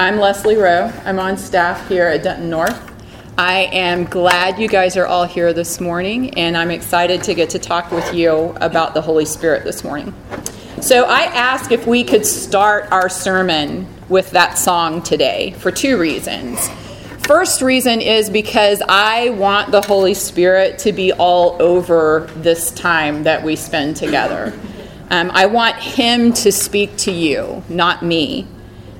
I'm Leslie Rowe. I'm on staff here at Denton North. I am glad you guys are all here this morning, and I'm excited to get to talk with you about the Holy Spirit this morning. So, I asked if we could start our sermon with that song today for two reasons. First reason is because I want the Holy Spirit to be all over this time that we spend together. Um, I want Him to speak to you, not me.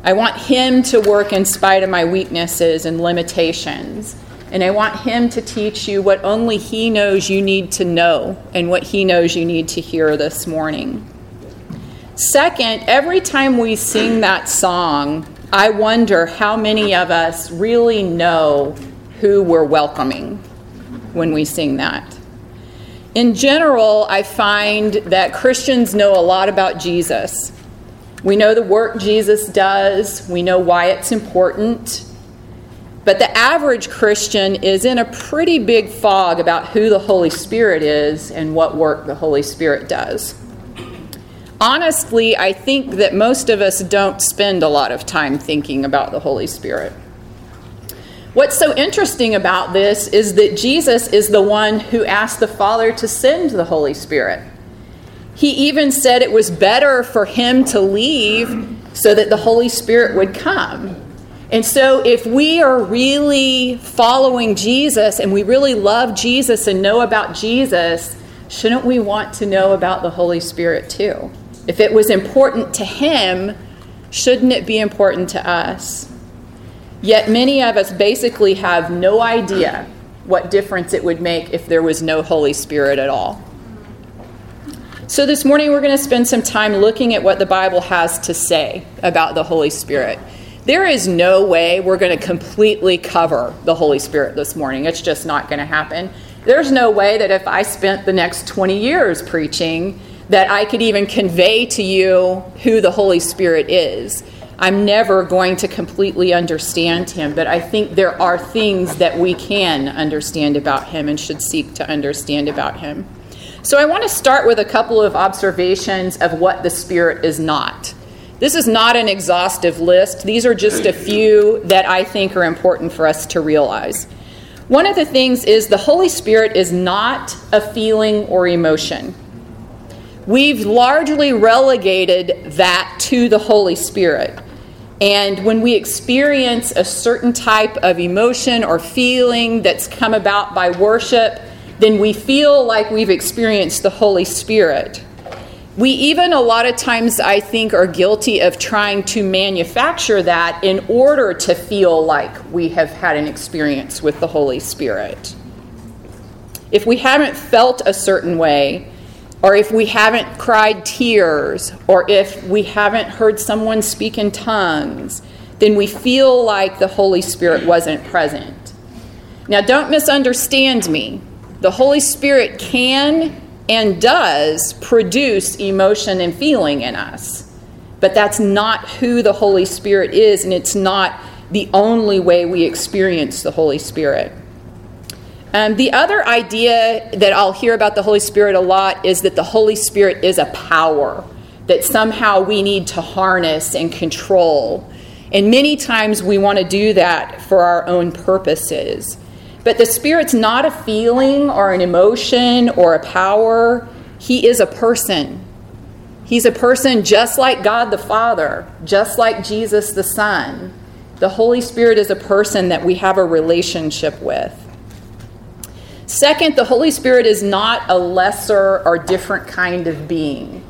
I want Him to work in spite of my weaknesses and limitations. And I want Him to teach you what only He knows you need to know and what He knows you need to hear this morning. Second, every time we sing that song, I wonder how many of us really know who we're welcoming when we sing that. In general, I find that Christians know a lot about Jesus. We know the work Jesus does, we know why it's important. But the average Christian is in a pretty big fog about who the Holy Spirit is and what work the Holy Spirit does. Honestly, I think that most of us don't spend a lot of time thinking about the Holy Spirit. What's so interesting about this is that Jesus is the one who asked the Father to send the Holy Spirit. He even said it was better for him to leave so that the Holy Spirit would come. And so, if we are really following Jesus and we really love Jesus and know about Jesus, shouldn't we want to know about the Holy Spirit too? If it was important to him, shouldn't it be important to us? Yet, many of us basically have no idea what difference it would make if there was no Holy Spirit at all. So, this morning we're going to spend some time looking at what the Bible has to say about the Holy Spirit. There is no way we're going to completely cover the Holy Spirit this morning. It's just not going to happen. There's no way that if I spent the next 20 years preaching, that I could even convey to you who the Holy Spirit is. I'm never going to completely understand him, but I think there are things that we can understand about him and should seek to understand about him. So I want to start with a couple of observations of what the Spirit is not. This is not an exhaustive list, these are just a few that I think are important for us to realize. One of the things is the Holy Spirit is not a feeling or emotion. We've largely relegated that to the Holy Spirit. And when we experience a certain type of emotion or feeling that's come about by worship, then we feel like we've experienced the Holy Spirit. We even, a lot of times, I think, are guilty of trying to manufacture that in order to feel like we have had an experience with the Holy Spirit. If we haven't felt a certain way, or if we haven't cried tears, or if we haven't heard someone speak in tongues, then we feel like the Holy Spirit wasn't present. Now, don't misunderstand me the Holy Spirit can and does produce emotion and feeling in us. But that's not who the Holy Spirit is, and it's not the only way we experience the Holy Spirit. Um, the other idea that I'll hear about the Holy Spirit a lot is that the Holy Spirit is a power that somehow we need to harness and control. And many times we want to do that for our own purposes. But the Spirit's not a feeling or an emotion or a power, He is a person. He's a person just like God the Father, just like Jesus the Son. The Holy Spirit is a person that we have a relationship with. Second, the Holy Spirit is not a lesser or different kind of being.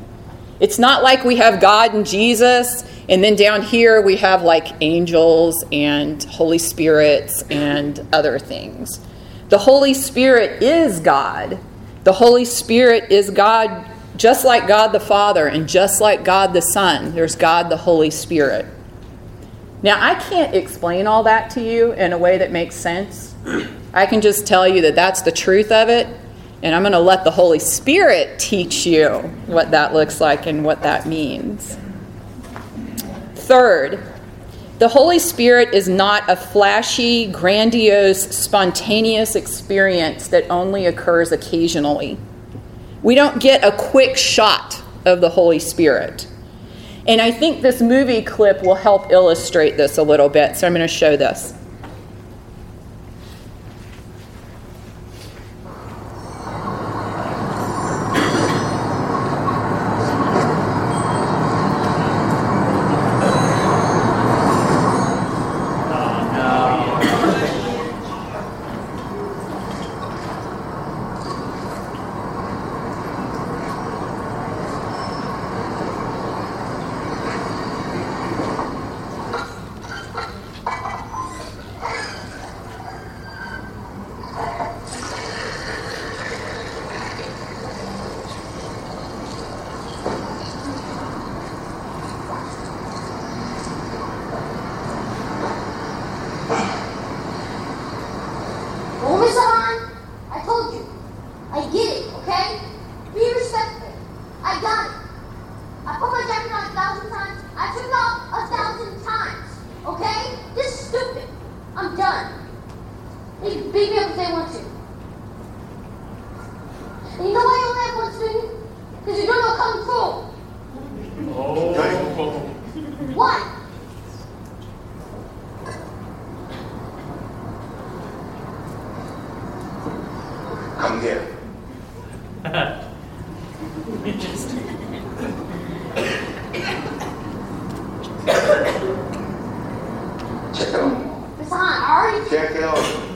It's not like we have God and Jesus, and then down here we have like angels and Holy Spirits and other things. The Holy Spirit is God. The Holy Spirit is God just like God the Father and just like God the Son. There's God the Holy Spirit. Now, I can't explain all that to you in a way that makes sense. I can just tell you that that's the truth of it, and I'm going to let the Holy Spirit teach you what that looks like and what that means. Third, the Holy Spirit is not a flashy, grandiose, spontaneous experience that only occurs occasionally. We don't get a quick shot of the Holy Spirit. And I think this movie clip will help illustrate this a little bit. So I'm going to show this. Check it on. It's on. I already check it on.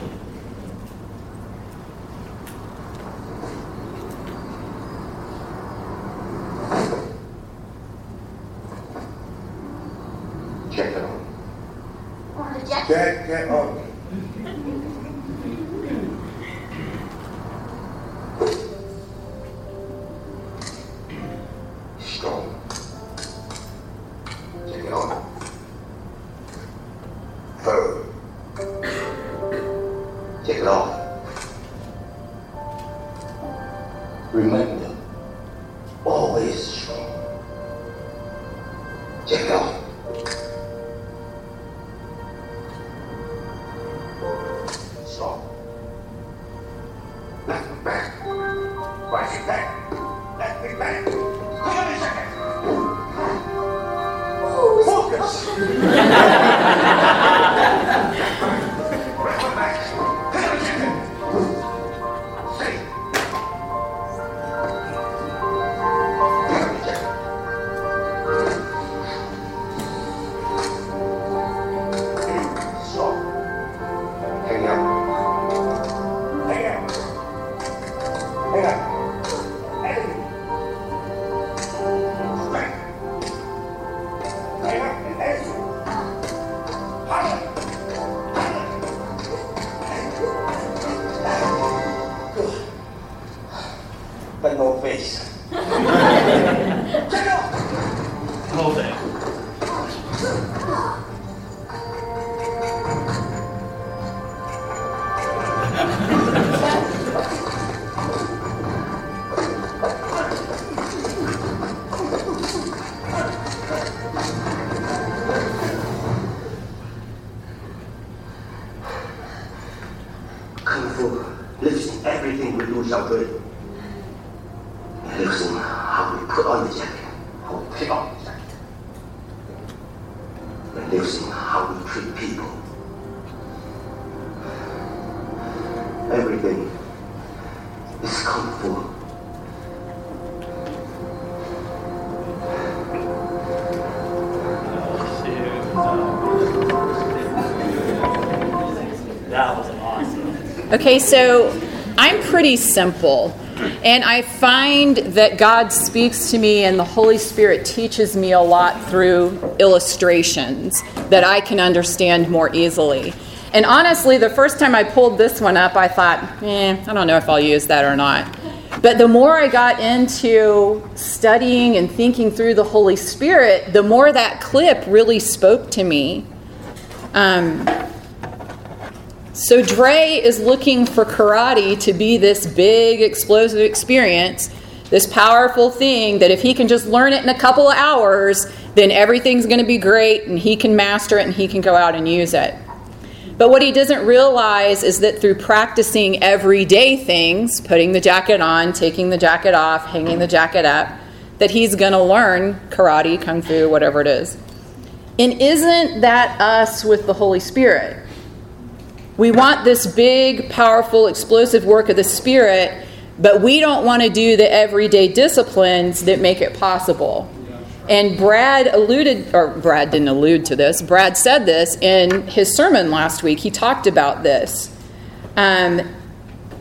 Okay, so I'm pretty simple. And I find that God speaks to me and the Holy Spirit teaches me a lot through illustrations that I can understand more easily. And honestly, the first time I pulled this one up, I thought, eh, I don't know if I'll use that or not. But the more I got into studying and thinking through the Holy Spirit, the more that clip really spoke to me. Um, so Dre is looking for karate to be this big explosive experience, this powerful thing that if he can just learn it in a couple of hours, then everything's going to be great and he can master it and he can go out and use it. But what he doesn't realize is that through practicing everyday things, putting the jacket on, taking the jacket off, hanging the jacket up, that he's going to learn karate, kung fu, whatever it is. And isn't that us with the Holy Spirit? We want this big, powerful, explosive work of the Spirit, but we don't want to do the everyday disciplines that make it possible. And Brad alluded, or Brad didn't allude to this, Brad said this in his sermon last week. He talked about this. Um,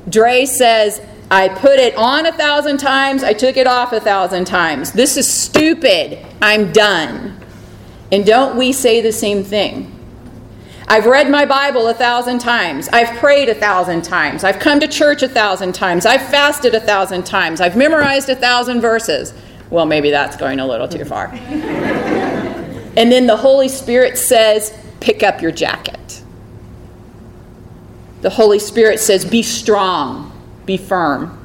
Dre says, I put it on a thousand times, I took it off a thousand times. This is stupid. I'm done. And don't we say the same thing? I've read my Bible a thousand times. I've prayed a thousand times. I've come to church a thousand times. I've fasted a thousand times. I've memorized a thousand verses. Well, maybe that's going a little too far. and then the Holy Spirit says, pick up your jacket. The Holy Spirit says, be strong, be firm.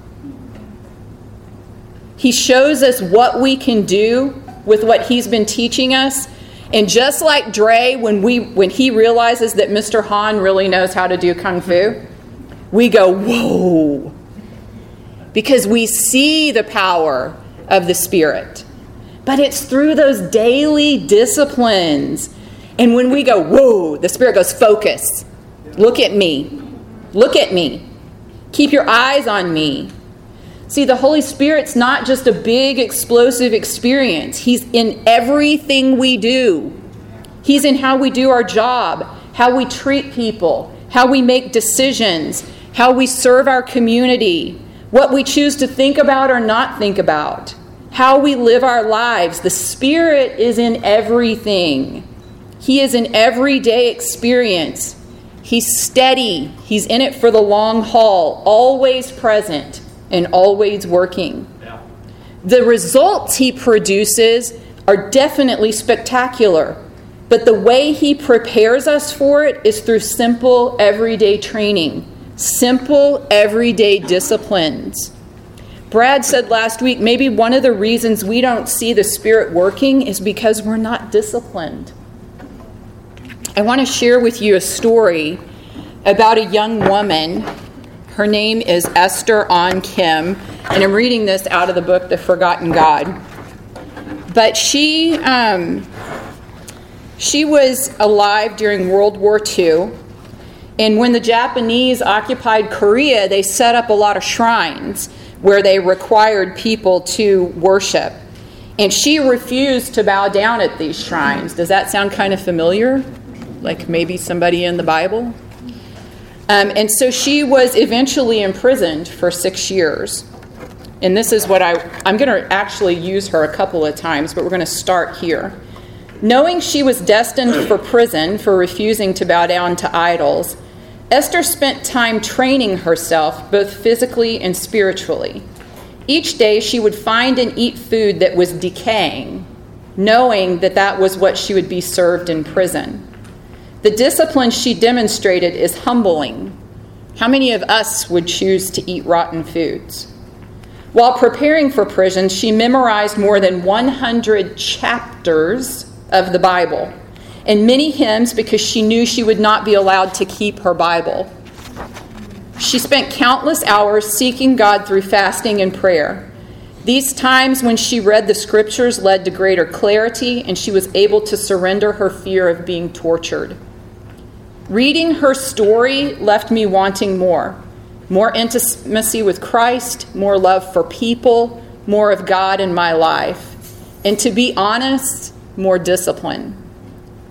He shows us what we can do with what He's been teaching us. And just like Dre, when, we, when he realizes that Mr. Han really knows how to do Kung Fu, we go, whoa. Because we see the power of the Spirit. But it's through those daily disciplines. And when we go, whoa, the Spirit goes, focus. Look at me. Look at me. Keep your eyes on me. See, the Holy Spirit's not just a big explosive experience, He's in everything we do. He's in how we do our job, how we treat people, how we make decisions, how we serve our community, what we choose to think about or not think about how we live our lives. The Spirit is in everything, He is an everyday experience. He's steady, He's in it for the long haul, always present and always working. Yeah. The results He produces are definitely spectacular. But the way he prepares us for it is through simple, everyday training, simple, everyday disciplines. Brad said last week maybe one of the reasons we don't see the Spirit working is because we're not disciplined. I want to share with you a story about a young woman. Her name is Esther Ahn Kim, and I'm reading this out of the book The Forgotten God. But she, um, she was alive during World War II. And when the Japanese occupied Korea, they set up a lot of shrines where they required people to worship. And she refused to bow down at these shrines. Does that sound kind of familiar? Like maybe somebody in the Bible? Um, and so she was eventually imprisoned for six years. And this is what I, I'm going to actually use her a couple of times, but we're going to start here. Knowing she was destined for prison for refusing to bow down to idols, Esther spent time training herself both physically and spiritually. Each day she would find and eat food that was decaying, knowing that that was what she would be served in prison. The discipline she demonstrated is humbling. How many of us would choose to eat rotten foods? While preparing for prison, she memorized more than 100 chapters of the Bible and many hymns because she knew she would not be allowed to keep her Bible. She spent countless hours seeking God through fasting and prayer. These times when she read the scriptures led to greater clarity, and she was able to surrender her fear of being tortured. Reading her story left me wanting more more intimacy with Christ, more love for people, more of God in my life. And to be honest, more discipline.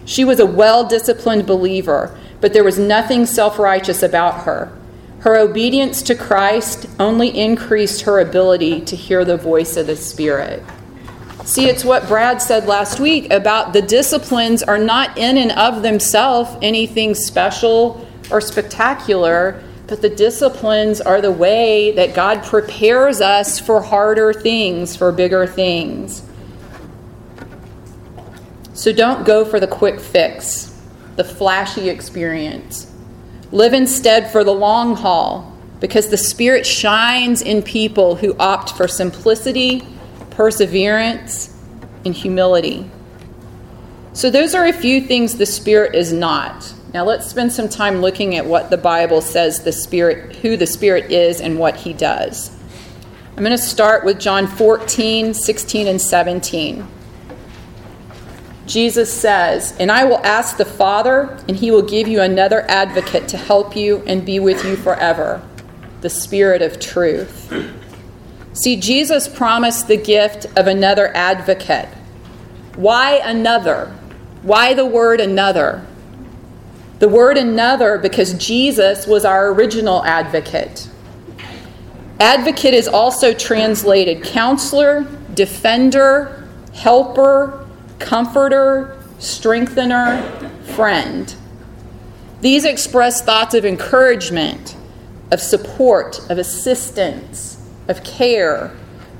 She was a well disciplined believer, but there was nothing self righteous about her. Her obedience to Christ only increased her ability to hear the voice of the Spirit. See, it's what Brad said last week about the disciplines are not in and of themselves anything special or spectacular, but the disciplines are the way that God prepares us for harder things, for bigger things. So don't go for the quick fix, the flashy experience. Live instead for the long haul because the Spirit shines in people who opt for simplicity, perseverance, and humility. So, those are a few things the Spirit is not. Now, let's spend some time looking at what the Bible says the Spirit, who the Spirit is, and what He does. I'm going to start with John 14, 16, and 17. Jesus says, And I will ask the Father, and he will give you another advocate to help you and be with you forever the Spirit of truth. See, Jesus promised the gift of another advocate. Why another? Why the word another? The word another because Jesus was our original advocate. Advocate is also translated counselor, defender, helper, comforter, strengthener, friend. These express thoughts of encouragement, of support, of assistance, of care,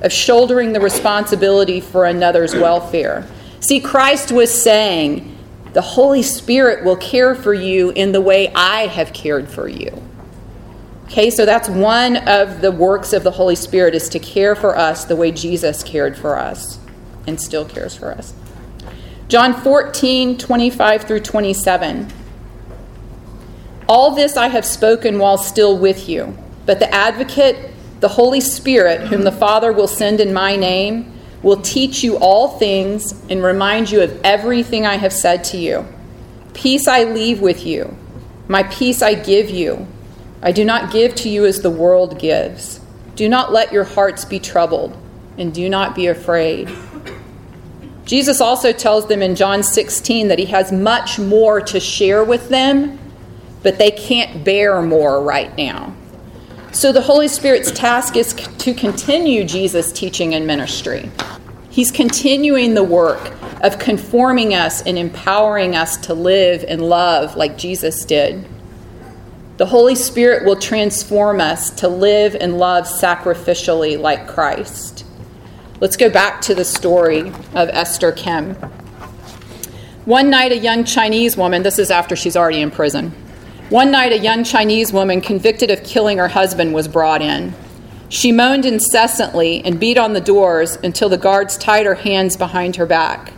of shouldering the responsibility for another's welfare. See, Christ was saying, the Holy Spirit will care for you in the way I have cared for you. Okay, so that's one of the works of the Holy Spirit is to care for us the way Jesus cared for us and still cares for us. John 14, 25 through 27. All this I have spoken while still with you, but the advocate, the Holy Spirit, whom the Father will send in my name, will teach you all things and remind you of everything I have said to you. Peace I leave with you, my peace I give you. I do not give to you as the world gives. Do not let your hearts be troubled, and do not be afraid. Jesus also tells them in John 16 that he has much more to share with them, but they can't bear more right now. So the Holy Spirit's task is to continue Jesus' teaching and ministry. He's continuing the work of conforming us and empowering us to live and love like Jesus did. The Holy Spirit will transform us to live and love sacrificially like Christ. Let's go back to the story of Esther Kim. One night, a young Chinese woman, this is after she's already in prison. One night, a young Chinese woman convicted of killing her husband was brought in. She moaned incessantly and beat on the doors until the guards tied her hands behind her back.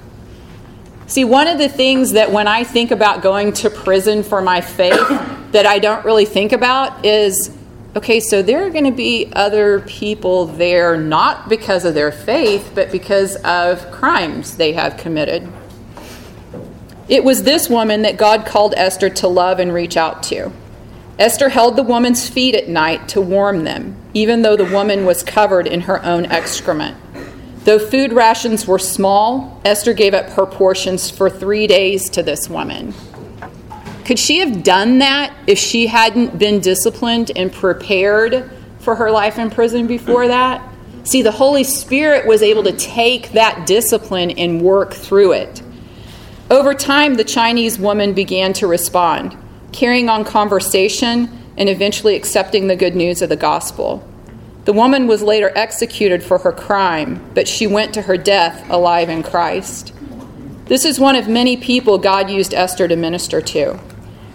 See, one of the things that when I think about going to prison for my faith that I don't really think about is okay, so there are going to be other people there not because of their faith, but because of crimes they have committed. It was this woman that God called Esther to love and reach out to. Esther held the woman's feet at night to warm them, even though the woman was covered in her own excrement. Though food rations were small, Esther gave up her portions for three days to this woman. Could she have done that if she hadn't been disciplined and prepared for her life in prison before that? See, the Holy Spirit was able to take that discipline and work through it. Over time, the Chinese woman began to respond, carrying on conversation and eventually accepting the good news of the gospel. The woman was later executed for her crime, but she went to her death alive in Christ. This is one of many people God used Esther to minister to.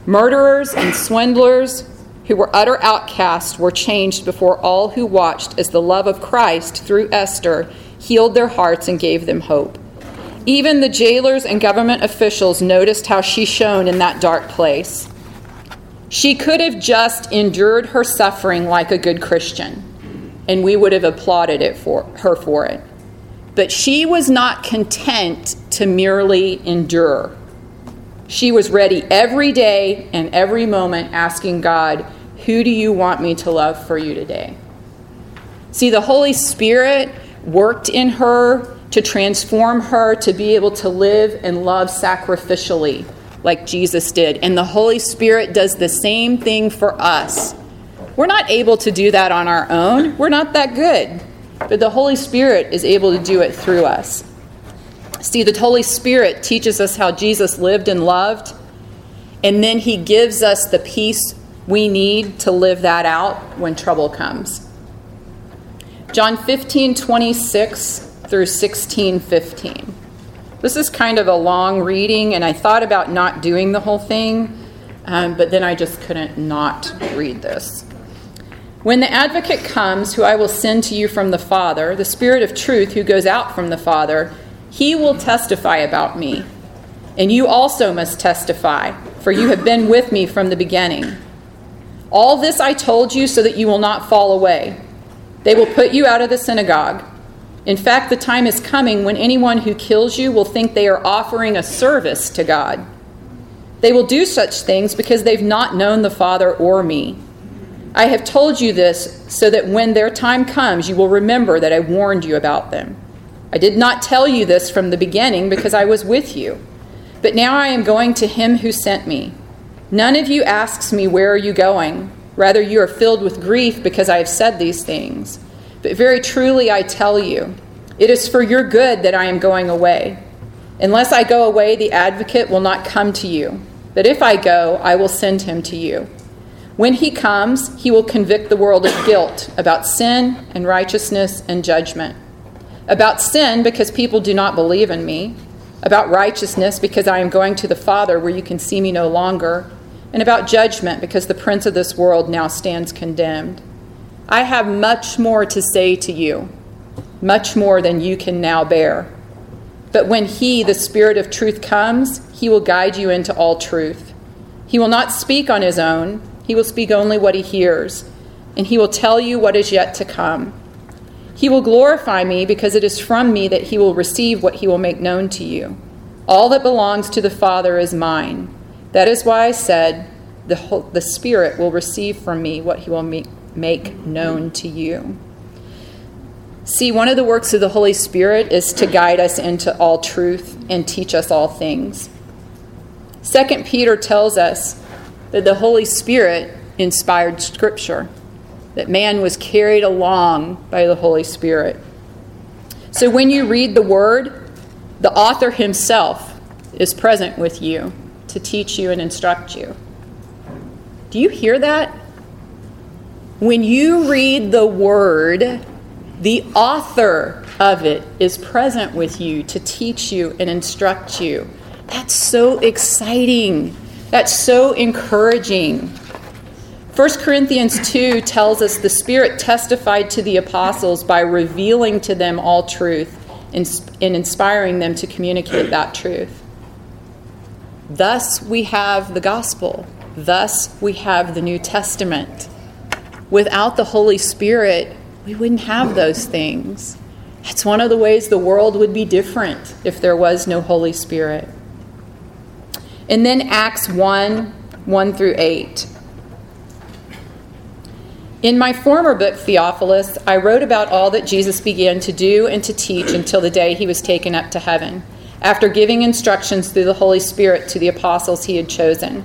Murderers and swindlers who were utter outcasts were changed before all who watched as the love of Christ through Esther healed their hearts and gave them hope. Even the jailers and government officials noticed how she shone in that dark place. She could have just endured her suffering like a good Christian, and we would have applauded it for her for it. But she was not content to merely endure. She was ready every day and every moment asking God, Who do you want me to love for you today? See, the Holy Spirit worked in her to transform her to be able to live and love sacrificially like Jesus did. And the Holy Spirit does the same thing for us. We're not able to do that on our own, we're not that good. But the Holy Spirit is able to do it through us. See, the Holy Spirit teaches us how Jesus lived and loved, and then He gives us the peace we need to live that out when trouble comes. John 15, 26 through 1615. This is kind of a long reading, and I thought about not doing the whole thing, um, but then I just couldn't not read this. When the advocate comes, who I will send to you from the Father, the Spirit of truth who goes out from the Father, he will testify about me. And you also must testify, for you have been with me from the beginning. All this I told you so that you will not fall away. They will put you out of the synagogue. In fact, the time is coming when anyone who kills you will think they are offering a service to God. They will do such things because they've not known the Father or me. I have told you this so that when their time comes, you will remember that I warned you about them. I did not tell you this from the beginning because I was with you. But now I am going to him who sent me. None of you asks me, Where are you going? Rather, you are filled with grief because I have said these things. But very truly I tell you, it is for your good that I am going away. Unless I go away, the advocate will not come to you. But if I go, I will send him to you. When he comes, he will convict the world of guilt about sin and righteousness and judgment. About sin, because people do not believe in me. About righteousness, because I am going to the Father where you can see me no longer. And about judgment, because the prince of this world now stands condemned. I have much more to say to you, much more than you can now bear. But when he, the Spirit of truth, comes, he will guide you into all truth. He will not speak on his own, he will speak only what he hears, and he will tell you what is yet to come. He will glorify me because it is from me that he will receive what he will make known to you. All that belongs to the Father is mine. That is why I said, the, whole, the Spirit will receive from me what he will make, make known to you. See, one of the works of the Holy Spirit is to guide us into all truth and teach us all things. Second Peter tells us that the Holy Spirit inspired Scripture, that man was carried along by the Holy Spirit. So when you read the Word, the author himself is present with you to teach you and instruct you. Do you hear that? When you read the Word, the author of it is present with you to teach you and instruct you. That's so exciting. That's so encouraging. 1 Corinthians 2 tells us the Spirit testified to the apostles by revealing to them all truth and inspiring them to communicate that truth. Thus, we have the gospel. Thus, we have the New Testament. Without the Holy Spirit, we wouldn't have those things. That's one of the ways the world would be different if there was no Holy Spirit. And then Acts 1 1 through 8. In my former book, Theophilus, I wrote about all that Jesus began to do and to teach until the day he was taken up to heaven, after giving instructions through the Holy Spirit to the apostles he had chosen.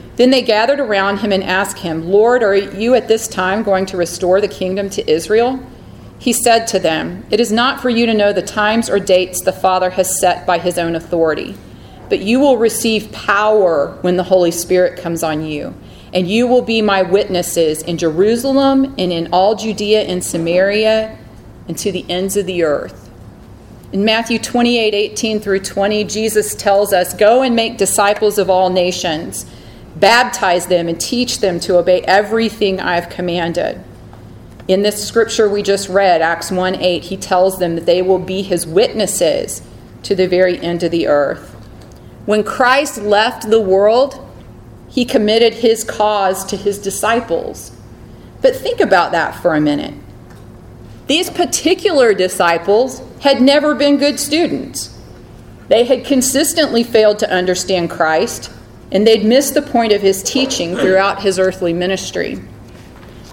Then they gathered around him and asked him, Lord, are you at this time going to restore the kingdom to Israel? He said to them, It is not for you to know the times or dates the Father has set by his own authority, but you will receive power when the Holy Spirit comes on you. And you will be my witnesses in Jerusalem and in all Judea and Samaria and to the ends of the earth. In Matthew 28 18 through 20, Jesus tells us, Go and make disciples of all nations, baptize them, and teach them to obey everything I have commanded. In this scripture we just read, Acts 1 8, he tells them that they will be his witnesses to the very end of the earth. When Christ left the world, he committed his cause to his disciples. But think about that for a minute. These particular disciples had never been good students. They had consistently failed to understand Christ, and they'd missed the point of his teaching throughout his earthly ministry.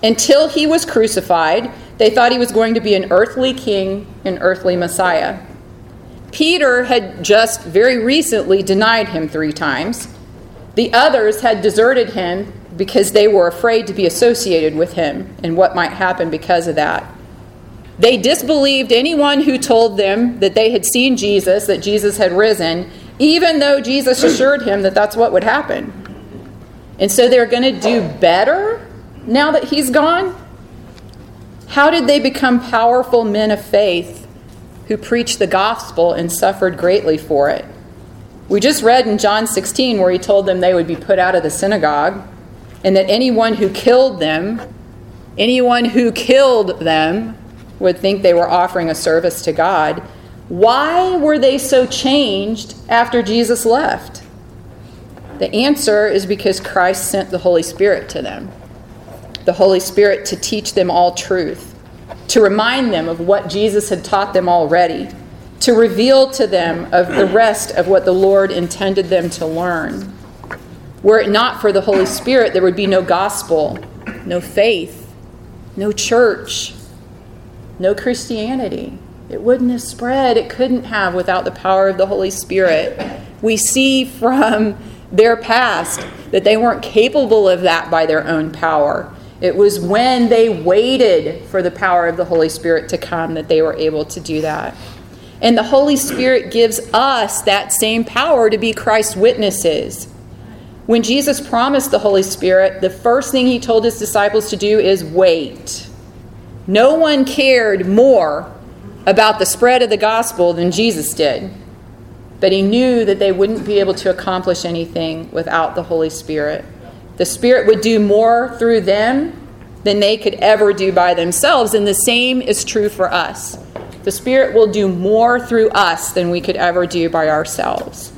Until he was crucified, they thought he was going to be an earthly king, an earthly Messiah. Peter had just very recently denied him three times. The others had deserted him because they were afraid to be associated with him and what might happen because of that. They disbelieved anyone who told them that they had seen Jesus, that Jesus had risen, even though Jesus assured him that that's what would happen. And so they're going to do better now that he's gone? How did they become powerful men of faith who preached the gospel and suffered greatly for it? We just read in John 16 where he told them they would be put out of the synagogue and that anyone who killed them, anyone who killed them, would think they were offering a service to God. Why were they so changed after Jesus left? The answer is because Christ sent the Holy Spirit to them. The Holy Spirit to teach them all truth, to remind them of what Jesus had taught them already, to reveal to them of the rest of what the Lord intended them to learn. Were it not for the Holy Spirit, there would be no gospel, no faith, no church, no Christianity. It wouldn't have spread. It couldn't have without the power of the Holy Spirit. We see from their past that they weren't capable of that by their own power. It was when they waited for the power of the Holy Spirit to come that they were able to do that. And the Holy Spirit gives us that same power to be Christ's witnesses. When Jesus promised the Holy Spirit, the first thing he told his disciples to do is wait. No one cared more about the spread of the gospel than Jesus did. But he knew that they wouldn't be able to accomplish anything without the Holy Spirit. The Spirit would do more through them than they could ever do by themselves, and the same is true for us. The Spirit will do more through us than we could ever do by ourselves.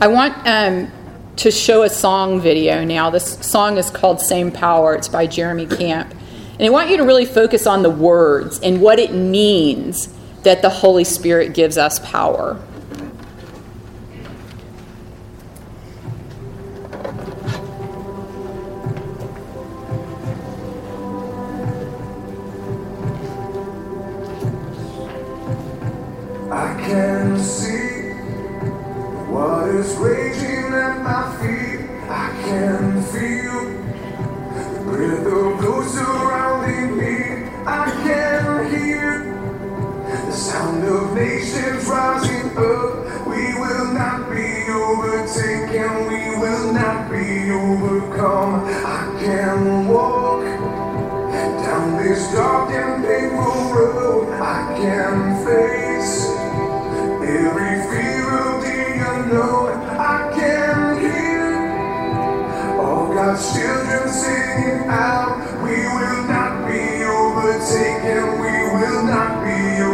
I want um, to show a song video now. This song is called Same Power, it's by Jeremy Camp. And I want you to really focus on the words and what it means that the Holy Spirit gives us power. Feel the me. I can hear the sound of nations rising up. We will not be overtaken. We will not be overcome. I can walk down this dark and painful road. I can not be overcome.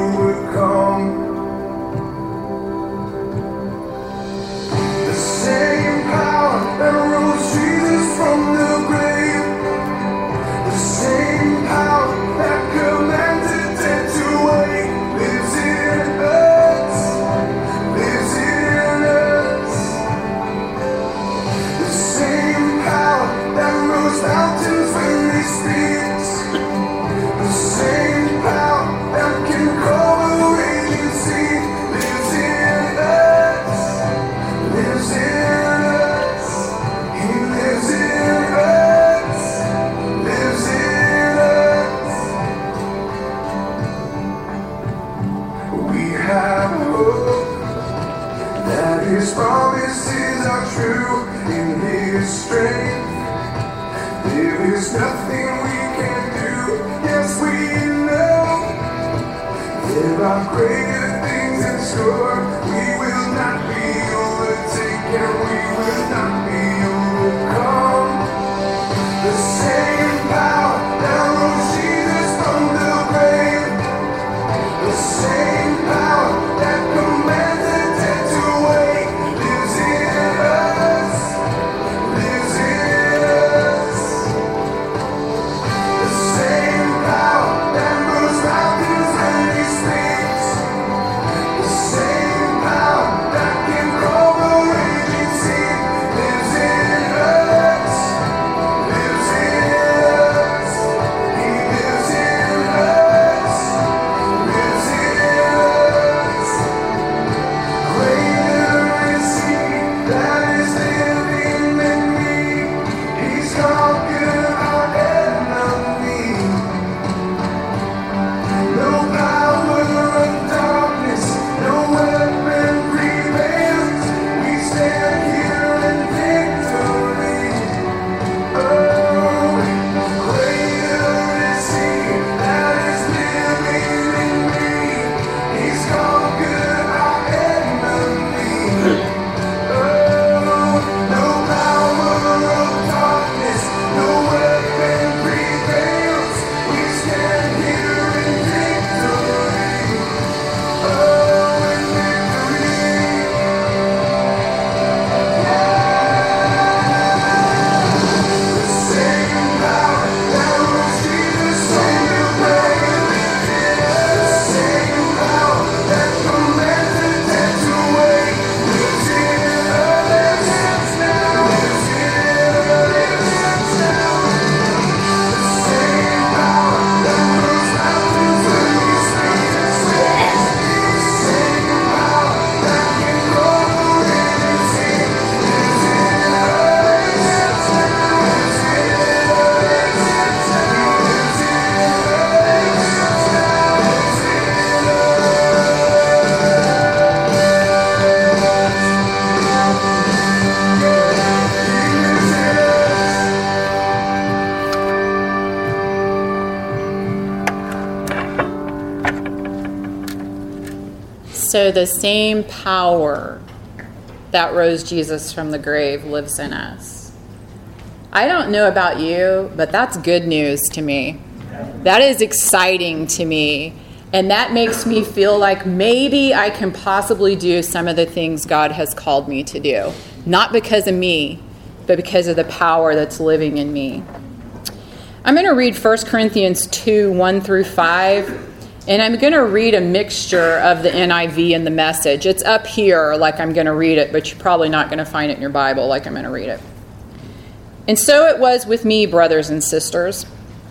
Are greater things in store. We will not be overtaken. We will not be The same power that rose Jesus from the grave lives in us. I don't know about you, but that's good news to me. That is exciting to me. And that makes me feel like maybe I can possibly do some of the things God has called me to do. Not because of me, but because of the power that's living in me. I'm going to read 1 Corinthians 2 1 through 5. And I'm going to read a mixture of the NIV and the message. It's up here like I'm going to read it, but you're probably not going to find it in your Bible like I'm going to read it. And so it was with me, brothers and sisters.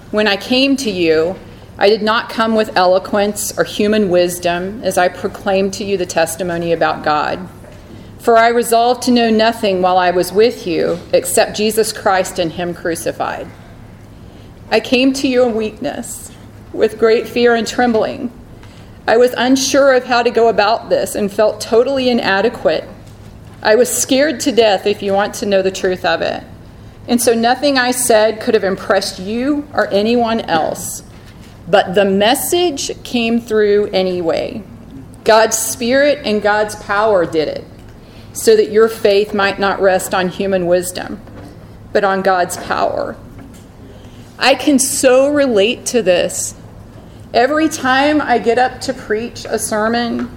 When I came to you, I did not come with eloquence or human wisdom as I proclaimed to you the testimony about God. For I resolved to know nothing while I was with you except Jesus Christ and Him crucified. I came to you in weakness, with great fear and trembling. I was unsure of how to go about this and felt totally inadequate. I was scared to death, if you want to know the truth of it. And so nothing I said could have impressed you or anyone else. But the message came through anyway. God's Spirit and God's power did it, so that your faith might not rest on human wisdom, but on God's power. I can so relate to this. Every time I get up to preach a sermon,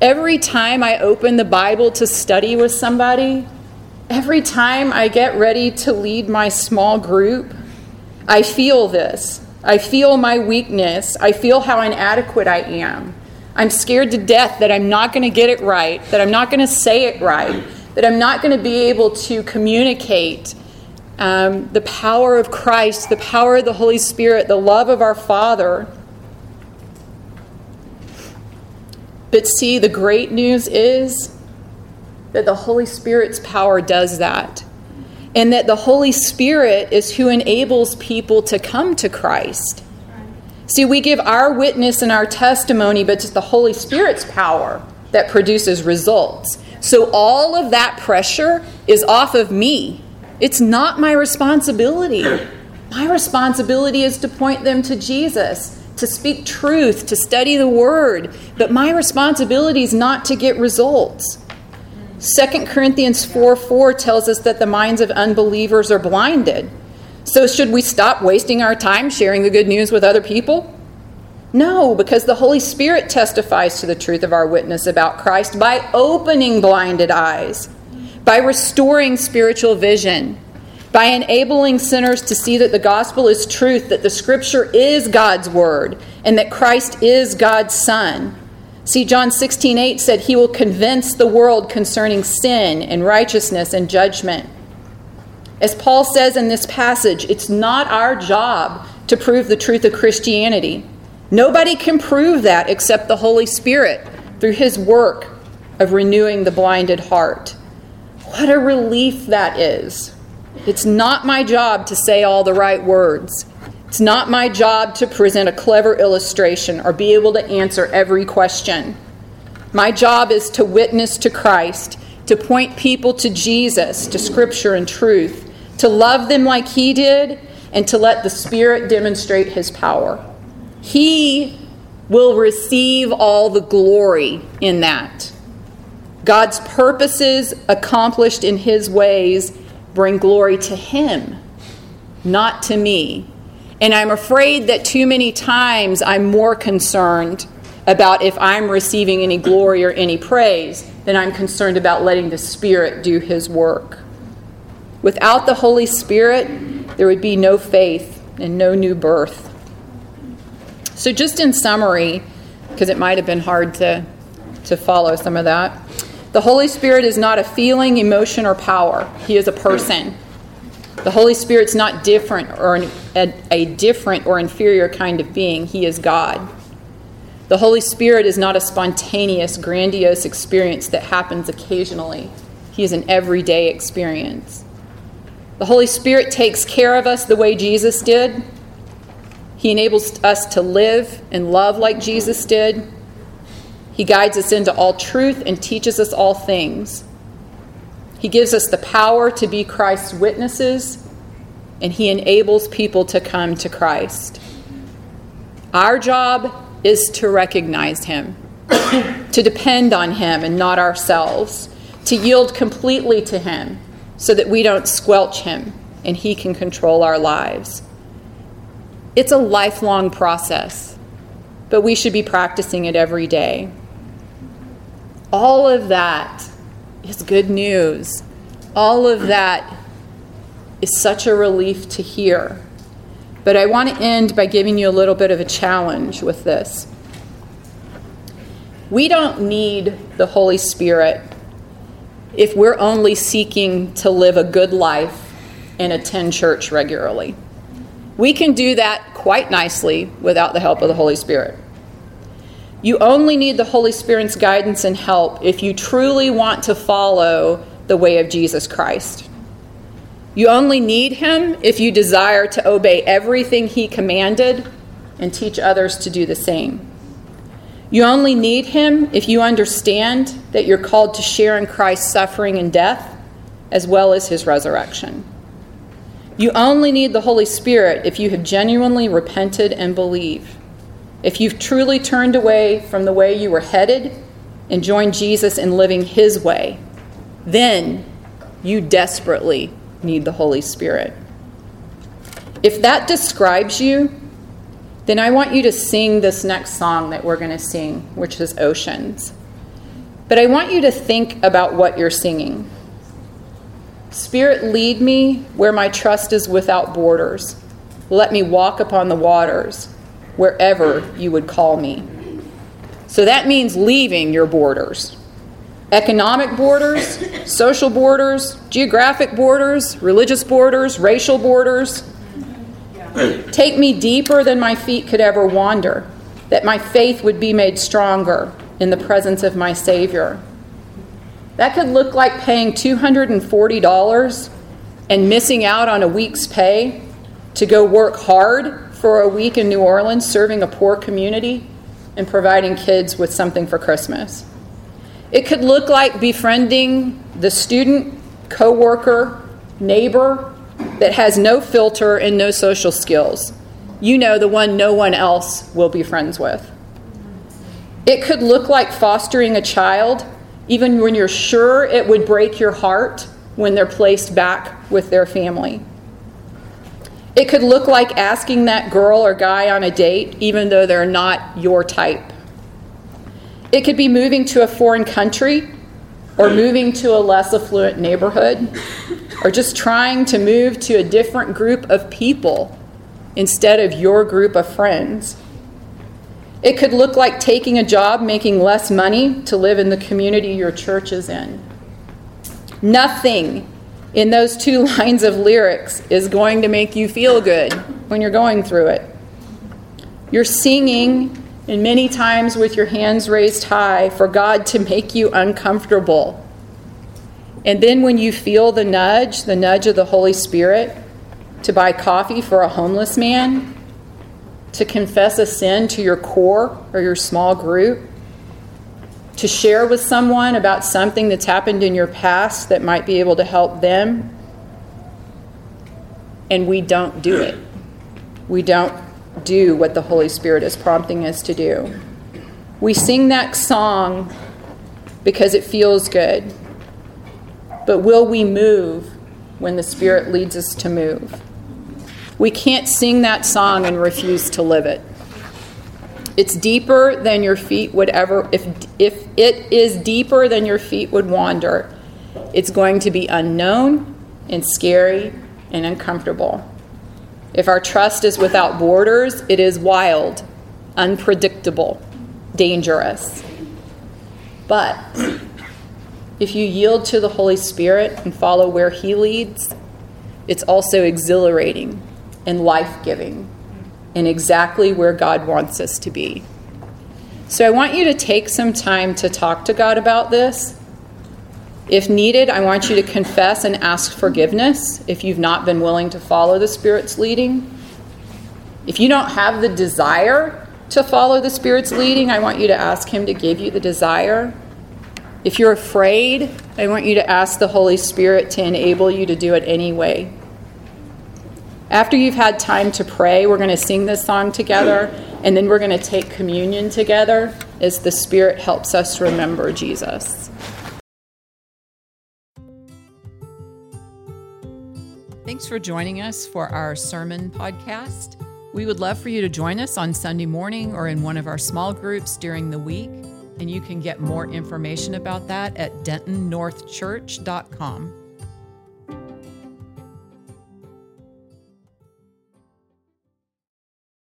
every time I open the Bible to study with somebody, every time I get ready to lead my small group, I feel this. I feel my weakness. I feel how inadequate I am. I'm scared to death that I'm not going to get it right, that I'm not going to say it right, that I'm not going to be able to communicate um, the power of Christ, the power of the Holy Spirit, the love of our Father. But see, the great news is that the Holy Spirit's power does that and that the Holy Spirit is who enables people to come to Christ. See, we give our witness and our testimony, but it's the Holy Spirit's power that produces results. So all of that pressure is off of me. It's not my responsibility. My responsibility is to point them to Jesus, to speak truth, to study the Word. But my responsibility is not to get results. 2 Corinthians 4 4 tells us that the minds of unbelievers are blinded. So, should we stop wasting our time sharing the good news with other people? No, because the Holy Spirit testifies to the truth of our witness about Christ by opening blinded eyes, by restoring spiritual vision, by enabling sinners to see that the gospel is truth, that the scripture is God's word, and that Christ is God's Son See, John 16, 8 said, He will convince the world concerning sin and righteousness and judgment. As Paul says in this passage, it's not our job to prove the truth of Christianity. Nobody can prove that except the Holy Spirit through his work of renewing the blinded heart. What a relief that is. It's not my job to say all the right words. It's not my job to present a clever illustration or be able to answer every question. My job is to witness to Christ, to point people to Jesus, to Scripture and truth, to love them like He did, and to let the Spirit demonstrate His power. He will receive all the glory in that. God's purposes accomplished in His ways bring glory to Him, not to me. And I'm afraid that too many times I'm more concerned about if I'm receiving any glory or any praise than I'm concerned about letting the Spirit do His work. Without the Holy Spirit, there would be no faith and no new birth. So, just in summary, because it might have been hard to, to follow some of that, the Holy Spirit is not a feeling, emotion, or power, He is a person. The Holy Spirit's not different or an, a, a different or inferior kind of being. He is God. The Holy Spirit is not a spontaneous, grandiose experience that happens occasionally. He is an everyday experience. The Holy Spirit takes care of us the way Jesus did. He enables us to live and love like Jesus did. He guides us into all truth and teaches us all things. He gives us the power to be Christ's witnesses, and He enables people to come to Christ. Our job is to recognize Him. to depend on Him and not ourselves, to yield completely to Him so that we don't squelch Him and He can control our lives. It's a lifelong process, but we should be practicing it every day. All of that is good news. All of that is such a relief to hear. But I want to end by giving you a little bit of a challenge with this. We don't need the Holy Spirit if we're only seeking to live a good life and attend church regularly. We can do that quite nicely without the help of the Holy Spirit. You only need the Holy Spirit's guidance and help if you truly want to follow the way of Jesus Christ. You only need Him if you desire to obey everything He commanded and teach others to do the same. You only need Him if you understand that you're called to share in Christ's suffering and death as well as His resurrection. You only need the Holy Spirit if you have genuinely repented and believe. If you've truly turned away from the way you were headed and joined Jesus in living His way, then you desperately need the Holy Spirit. If that describes you, then I want you to sing this next song that we're going to sing, which is Oceans. But I want you to think about what you're singing. Spirit, lead me where my trust is without borders. Let me walk upon the waters wherever you would call me. So that means leaving your borders economic borders, social borders, geographic borders, religious borders, racial borders. Take me deeper than my feet could ever wander, that my faith would be made stronger in the presence of my Savior. That could look like paying $240 and missing out on a week's pay to go work hard for a week in New Orleans serving a poor community and providing kids with something for Christmas. It could look like befriending the student, coworker, neighbor that has no filter and no social skills. You know, the one no one else will be friends with. It could look like fostering a child, even when you're sure it would break your heart when they're placed back with their family. It could look like asking that girl or guy on a date, even though they're not your type. It could be moving to a foreign country or moving to a less affluent neighborhood or just trying to move to a different group of people instead of your group of friends. It could look like taking a job making less money to live in the community your church is in. Nothing in those two lines of lyrics is going to make you feel good when you're going through it. You're singing, and many times with your hands raised high, for God to make you uncomfortable and then when you feel the nudge, the nudge of the Holy Spirit, to buy coffee for a homeless man, to confess a sin to your core or your small group, to share with someone about something that's happened in your past that might be able to help them, and we don't do it. We don't do what the Holy Spirit is prompting us to do. We sing that song because it feels good. But will we move when the Spirit leads us to move? We can't sing that song and refuse to live it. It's deeper than your feet would ever, if, if it is deeper than your feet would wander, it's going to be unknown and scary and uncomfortable. If our trust is without borders, it is wild, unpredictable, dangerous. But if you yield to the Holy Spirit and follow where He leads, it's also exhilarating and life giving and exactly where God wants us to be. So I want you to take some time to talk to God about this. If needed, I want you to confess and ask forgiveness if you've not been willing to follow the Spirit's leading. If you don't have the desire to follow the Spirit's leading, I want you to ask Him to give you the desire. If you're afraid, I want you to ask the Holy Spirit to enable you to do it anyway. After you've had time to pray, we're going to sing this song together, and then we're going to take communion together. as the Spirit helps us remember Jesus. Thanks for joining us for our sermon podcast. We would love for you to join us on Sunday morning or in one of our small groups during the week. And you can get more information about that at dentonnorthchurch.com.